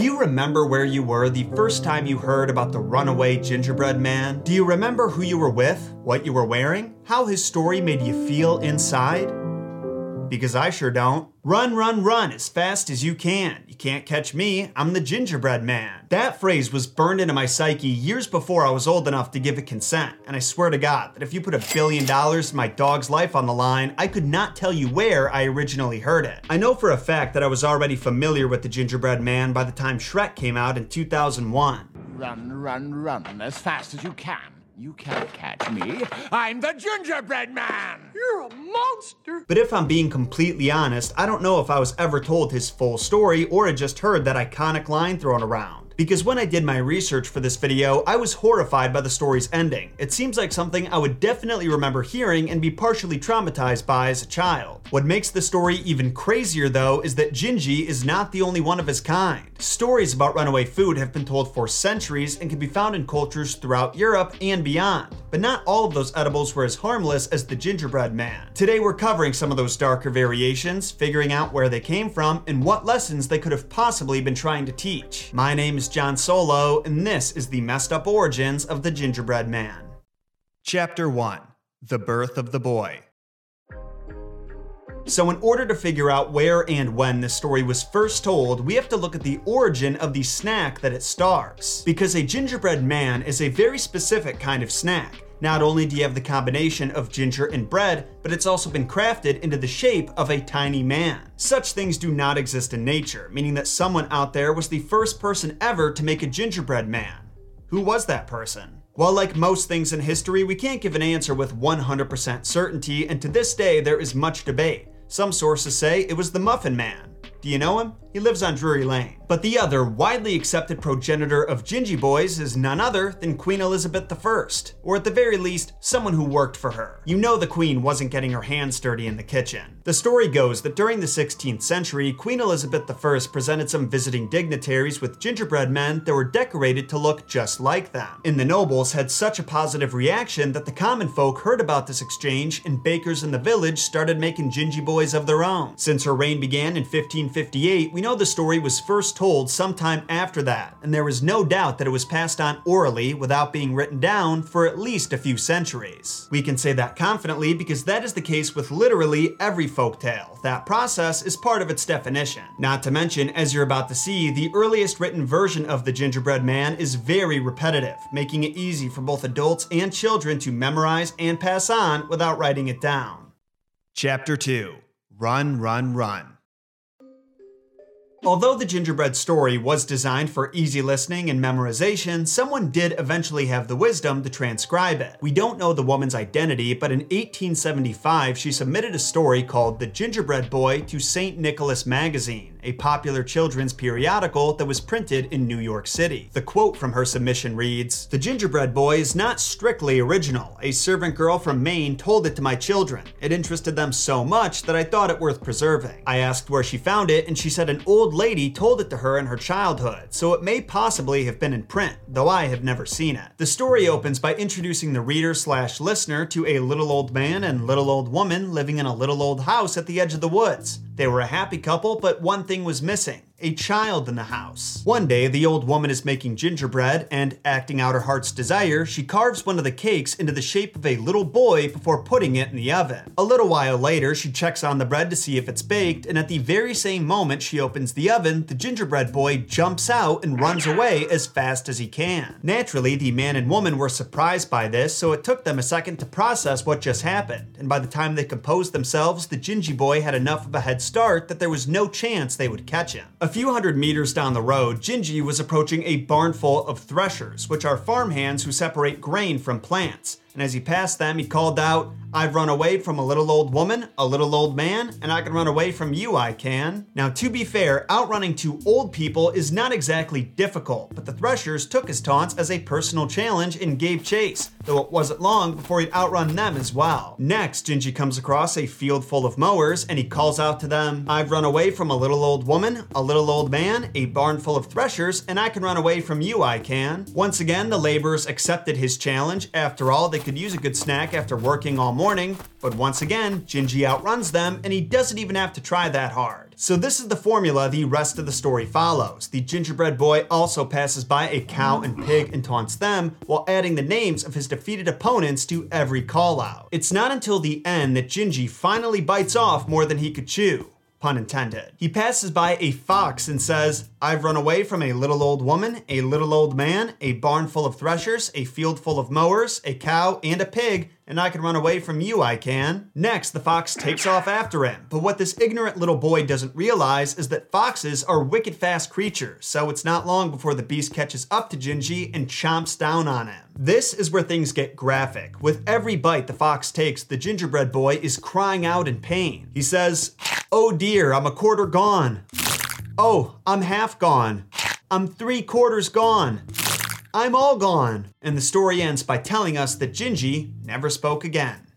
Do you remember where you were the first time you heard about the runaway gingerbread man? Do you remember who you were with, what you were wearing, how his story made you feel inside? Because I sure don't. Run, run, run as fast as you can. You can't catch me, I'm the gingerbread man. That phrase was burned into my psyche years before I was old enough to give it consent, and I swear to God that if you put a billion dollars in my dog's life on the line, I could not tell you where I originally heard it. I know for a fact that I was already familiar with the gingerbread man by the time Shrek came out in 2001. Run, run, run as fast as you can. You can't catch me. I'm the gingerbread man! You're a monster! But if I'm being completely honest, I don't know if I was ever told his full story or had just heard that iconic line thrown around because when I did my research for this video, I was horrified by the story's ending. It seems like something I would definitely remember hearing and be partially traumatized by as a child. What makes the story even crazier though is that Gingy is not the only one of his kind. Stories about runaway food have been told for centuries and can be found in cultures throughout Europe and beyond. But not all of those edibles were as harmless as the gingerbread man. Today we're covering some of those darker variations, figuring out where they came from, and what lessons they could have possibly been trying to teach. My name is Jon Solo, and this is the messed up origins of the gingerbread man. Chapter 1 The Birth of the Boy. So, in order to figure out where and when this story was first told, we have to look at the origin of the snack that it stars. Because a gingerbread man is a very specific kind of snack. Not only do you have the combination of ginger and bread, but it's also been crafted into the shape of a tiny man. Such things do not exist in nature, meaning that someone out there was the first person ever to make a gingerbread man. Who was that person? Well, like most things in history, we can't give an answer with 100% certainty, and to this day there is much debate. Some sources say it was the Muffin Man. Do you know him? He lives on Drury Lane. But the other widely accepted progenitor of Gingy Boys is none other than Queen Elizabeth I, or at the very least, someone who worked for her. You know the Queen wasn't getting her hands dirty in the kitchen. The story goes that during the 16th century, Queen Elizabeth I presented some visiting dignitaries with gingerbread men that were decorated to look just like them. And the nobles had such a positive reaction that the common folk heard about this exchange and bakers in the village started making Gingy Boys of their own. Since her reign began in 1558, we know the story was first told sometime after that, and there is no doubt that it was passed on orally without being written down for at least a few centuries. We can say that confidently because that is the case with literally every folktale. That process is part of its definition. Not to mention, as you're about to see, the earliest written version of the gingerbread man is very repetitive, making it easy for both adults and children to memorize and pass on without writing it down. Chapter 2 Run, Run, Run. Although the gingerbread story was designed for easy listening and memorization, someone did eventually have the wisdom to transcribe it. We don't know the woman's identity, but in 1875 she submitted a story called The Gingerbread Boy to St. Nicholas Magazine, a popular children's periodical that was printed in New York City. The quote from her submission reads The Gingerbread Boy is not strictly original. A servant girl from Maine told it to my children. It interested them so much that I thought it worth preserving. I asked where she found it, and she said an old lady told it to her in her childhood, so it may possibly have been in print, though I have never seen it. The story opens by introducing the reader slash listener to a little old man and little old woman living in a little old house at the edge of the woods. They were a happy couple, but one thing was missing a child in the house. One day, the old woman is making gingerbread, and acting out her heart's desire, she carves one of the cakes into the shape of a little boy before putting it in the oven. A little while later, she checks on the bread to see if it's baked, and at the very same moment she opens the oven, the gingerbread boy jumps out and runs away as fast as he can. Naturally, the man and woman were surprised by this, so it took them a second to process what just happened, and by the time they composed themselves, the gingy boy had enough of a head start that there was no chance they would catch him. A few hundred meters down the road, Gingy was approaching a barn full of threshers, which are farmhands who separate grain from plants. And as he passed them, he called out, I've run away from a little old woman, a little old man, and I can run away from you, I can. Now, to be fair, outrunning two old people is not exactly difficult, but the Threshers took his taunts as a personal challenge and gave chase, though it wasn't long before he'd outrun them as well. Next, Gingy comes across a field full of mowers and he calls out to them, I've run away from a little old woman, a little old man, a barn full of threshers, and I can run away from you, I can. Once again, the laborers accepted his challenge. After all, they could use a good snack after working all morning, but once again, Gingy outruns them and he doesn't even have to try that hard. So this is the formula the rest of the story follows. The gingerbread boy also passes by a cow and pig and taunts them while adding the names of his defeated opponents to every call out. It's not until the end that Gingy finally bites off more than he could chew pun intended. He passes by a fox and says, I've run away from a little old woman, a little old man, a barn full of threshers, a field full of mowers, a cow, and a pig, and I can run away from you, I can. Next, the fox takes off after him, but what this ignorant little boy doesn't realize is that foxes are wicked fast creatures, so it's not long before the beast catches up to Gingy and chomps down on him. This is where things get graphic. With every bite the fox takes, the gingerbread boy is crying out in pain. He says, Oh dear, I'm a quarter gone. Oh, I'm half gone. I'm three quarters gone. I'm all gone. And the story ends by telling us that Gingy never spoke again.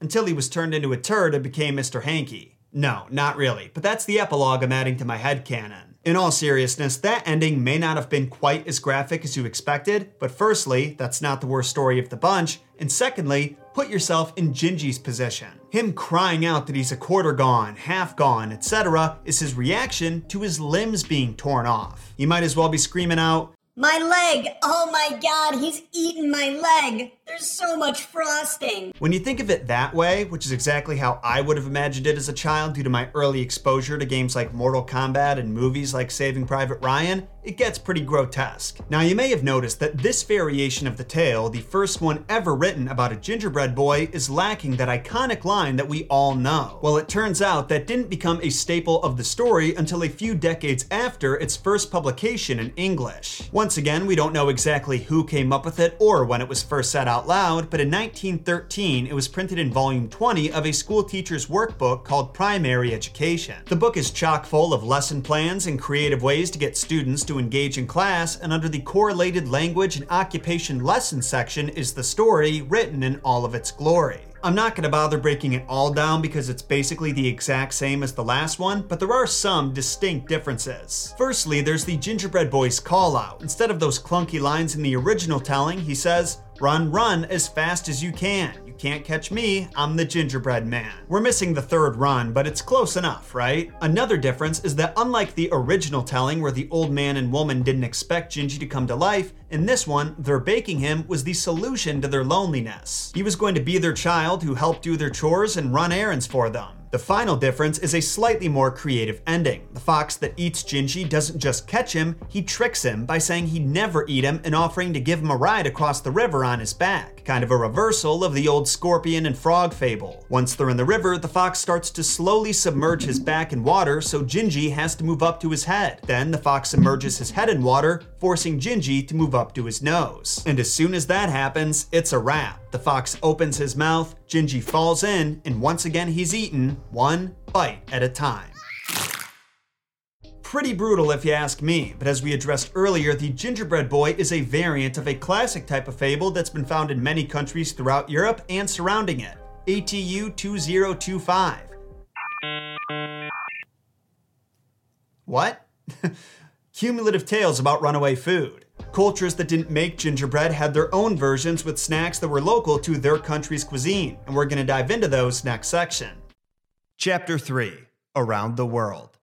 Until he was turned into a turd and became Mr. Hanky. No, not really, but that's the epilogue I'm adding to my head canon. In all seriousness, that ending may not have been quite as graphic as you expected, but firstly, that's not the worst story of the bunch, and secondly, put yourself in Gingy's position. Him crying out that he's a quarter gone, half gone, etc., is his reaction to his limbs being torn off. He might as well be screaming out, My leg! Oh my god, he's eaten my leg! There's so much frosting! When you think of it that way, which is exactly how I would have imagined it as a child due to my early exposure to games like Mortal Kombat and movies like Saving Private Ryan, it gets pretty grotesque. Now, you may have noticed that this variation of the tale, the first one ever written about a gingerbread boy, is lacking that iconic line that we all know. Well, it turns out that didn't become a staple of the story until a few decades after its first publication in English. Once again, we don't know exactly who came up with it or when it was first set out loud, but in 1913 it was printed in volume 20 of a school teacher's workbook called Primary Education. The book is chock full of lesson plans and creative ways to get students to engage in class, and under the correlated language and occupation lesson section is the story written in all of its glory. I'm not going to bother breaking it all down because it's basically the exact same as the last one, but there are some distinct differences. Firstly, there's the gingerbread boy's call out. Instead of those clunky lines in the original telling, he says, Run, run as fast as you can. You can't catch me, I'm the gingerbread man. We're missing the third run, but it's close enough, right? Another difference is that unlike the original telling where the old man and woman didn't expect Gingy to come to life, in this one, their baking him was the solution to their loneliness. He was going to be their child who helped do their chores and run errands for them. The final difference is a slightly more creative ending. The fox that eats Gingy doesn't just catch him, he tricks him by saying he'd never eat him and offering to give him a ride across the river on his back. Kind of a reversal of the old scorpion and frog fable. Once they're in the river, the fox starts to slowly submerge his back in water, so Gingy has to move up to his head. Then the fox submerges his head in water, forcing Gingy to move up to his nose. And as soon as that happens, it's a wrap. The fox opens his mouth, Gingy falls in, and once again he's eaten, one bite at a time. Pretty brutal if you ask me, but as we addressed earlier, the gingerbread boy is a variant of a classic type of fable that's been found in many countries throughout Europe and surrounding it. ATU 2025. What? Cumulative tales about runaway food. Cultures that didn't make gingerbread had their own versions with snacks that were local to their country's cuisine, and we're going to dive into those next section. Chapter 3 Around the World.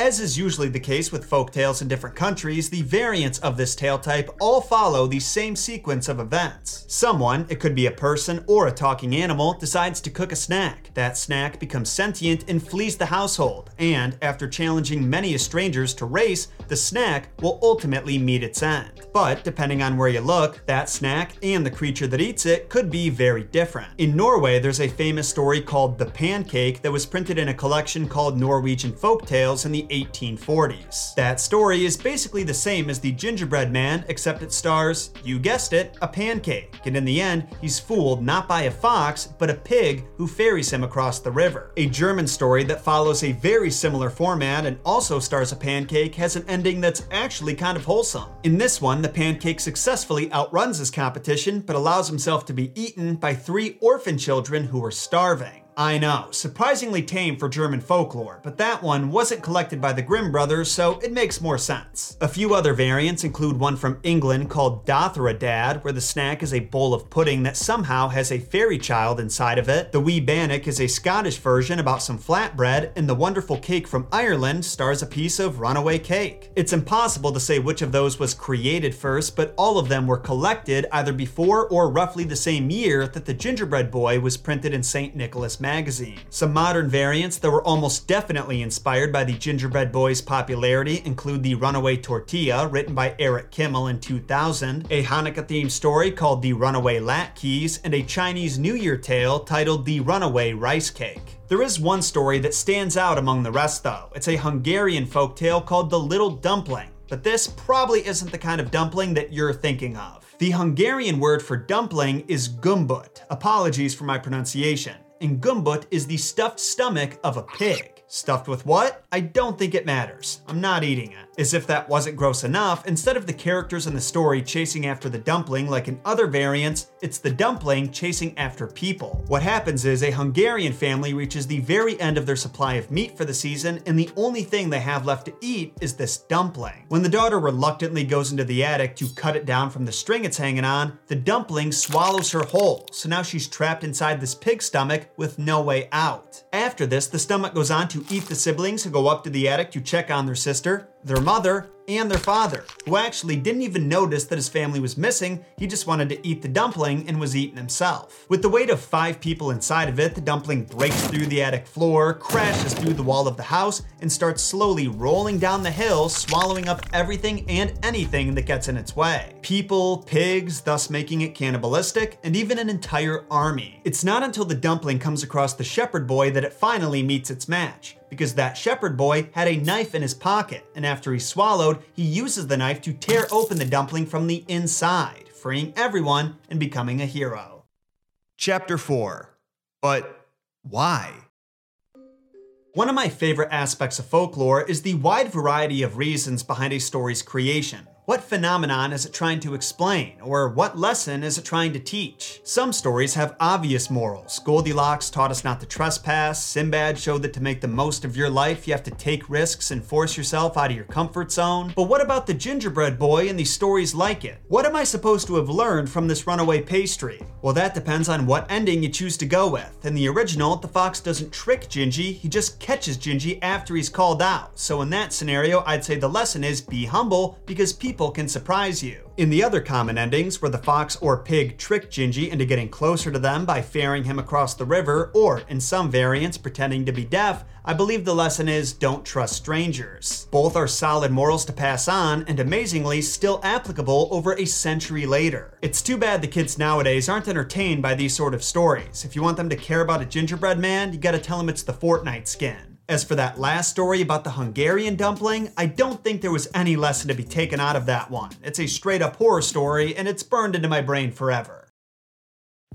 As is usually the case with folk tales in different countries, the variants of this tale type all follow the same sequence of events. Someone, it could be a person or a talking animal, decides to cook a snack. That snack becomes sentient and flees the household, and after challenging many strangers to race, the snack will ultimately meet its end. But depending on where you look, that snack and the creature that eats it could be very different. In Norway, there's a famous story called The Pancake that was printed in a collection called Norwegian Folk Tales in the 1840s. That story is basically the same as the gingerbread man, except it stars, you guessed it, a pancake. And in the end, he's fooled not by a fox, but a pig who ferries him across the river. A German story that follows a very similar format and also stars a pancake has an ending that's actually kind of wholesome. In this one, the pancake successfully outruns his competition, but allows himself to be eaten by three orphan children who are starving. I know, surprisingly tame for German folklore, but that one wasn't collected by the Grimm brothers, so it makes more sense. A few other variants include one from England called Dotheradad, where the snack is a bowl of pudding that somehow has a fairy child inside of it. The Wee Bannock is a Scottish version about some flatbread, and the wonderful cake from Ireland stars a piece of runaway cake. It's impossible to say which of those was created first, but all of them were collected either before or roughly the same year that the Gingerbread Boy was printed in St. Nicholas magazine. Some modern variants that were almost definitely inspired by the Gingerbread Boy's popularity include the Runaway Tortilla, written by Eric Kimmel in 2000, a Hanukkah themed story called The Runaway Latkes, and a Chinese New Year tale titled The Runaway Rice Cake. There is one story that stands out among the rest, though. It's a Hungarian folktale called The Little Dumpling, but this probably isn't the kind of dumpling that you're thinking of. The Hungarian word for dumpling is gumbut. Apologies for my pronunciation. And gumbut is the stuffed stomach of a pig. Stuffed with what? I don't think it matters. I'm not eating it. As if that wasn't gross enough, instead of the characters in the story chasing after the dumpling like in other variants, it's the dumpling chasing after people. What happens is a Hungarian family reaches the very end of their supply of meat for the season, and the only thing they have left to eat is this dumpling. When the daughter reluctantly goes into the attic to cut it down from the string it's hanging on, the dumpling swallows her whole, so now she's trapped inside this pig stomach with no way out. After this, the stomach goes on to eat the siblings who go up to the attic to check on their sister, their mother, and their father, who actually didn't even notice that his family was missing, he just wanted to eat the dumpling and was eaten himself. With the weight of five people inside of it, the dumpling breaks through the attic floor, crashes through the wall of the house, and starts slowly rolling down the hill, swallowing up everything and anything that gets in its way. People, pigs, thus making it cannibalistic, and even an entire army. It's not until the dumpling comes across the shepherd boy that it finally meets its match because that shepherd boy had a knife in his pocket, and after he swallowed, he uses the knife to tear open the dumpling from the inside, freeing everyone and becoming a hero. Chapter 4 But why? One of my favorite aspects of folklore is the wide variety of reasons behind a story's creation. What phenomenon is it trying to explain, or what lesson is it trying to teach? Some stories have obvious morals. Goldilocks taught us not to trespass, Sinbad showed that to make the most of your life, you have to take risks and force yourself out of your comfort zone. But what about the gingerbread boy and these stories like it? What am I supposed to have learned from this runaway pastry? Well, that depends on what ending you choose to go with. In the original, the fox doesn't trick Gingy, he just catches Gingy after he's called out. So in that scenario, I'd say the lesson is be humble because people people can surprise you. In the other common endings, where the fox or pig trick Gingy into getting closer to them by ferrying him across the river, or in some variants, pretending to be deaf, I believe the lesson is don't trust strangers. Both are solid morals to pass on, and amazingly, still applicable over a century later. It's too bad the kids nowadays aren't entertained by these sort of stories. If you want them to care about a gingerbread man, you gotta tell them it's the Fortnite skin. As for that last story about the Hungarian dumpling, I don't think there was any lesson to be taken out of that one. It's a straight up horror story, and it's burned into my brain forever.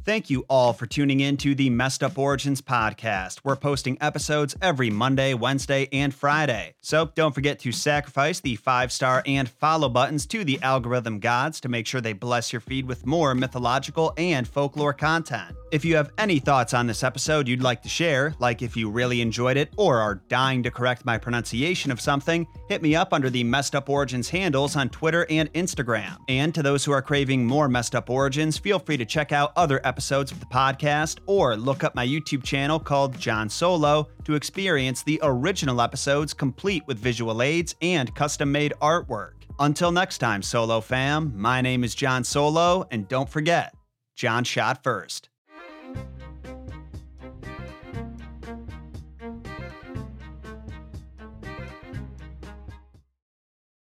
Thank you all for tuning in to the Messed Up Origins podcast. We're posting episodes every Monday, Wednesday, and Friday. So don't forget to sacrifice the five star and follow buttons to the algorithm gods to make sure they bless your feed with more mythological and folklore content. If you have any thoughts on this episode you'd like to share, like if you really enjoyed it or are dying to correct my pronunciation of something, hit me up under the Messed Up Origins handles on Twitter and Instagram. And to those who are craving more Messed Up Origins, feel free to check out other episodes episodes of the podcast or look up my YouTube channel called Jon Solo to experience the original episodes complete with visual aids and custom made artwork. Until next time, Solo fam, my name is Jon Solo, and don't forget, Jon shot first.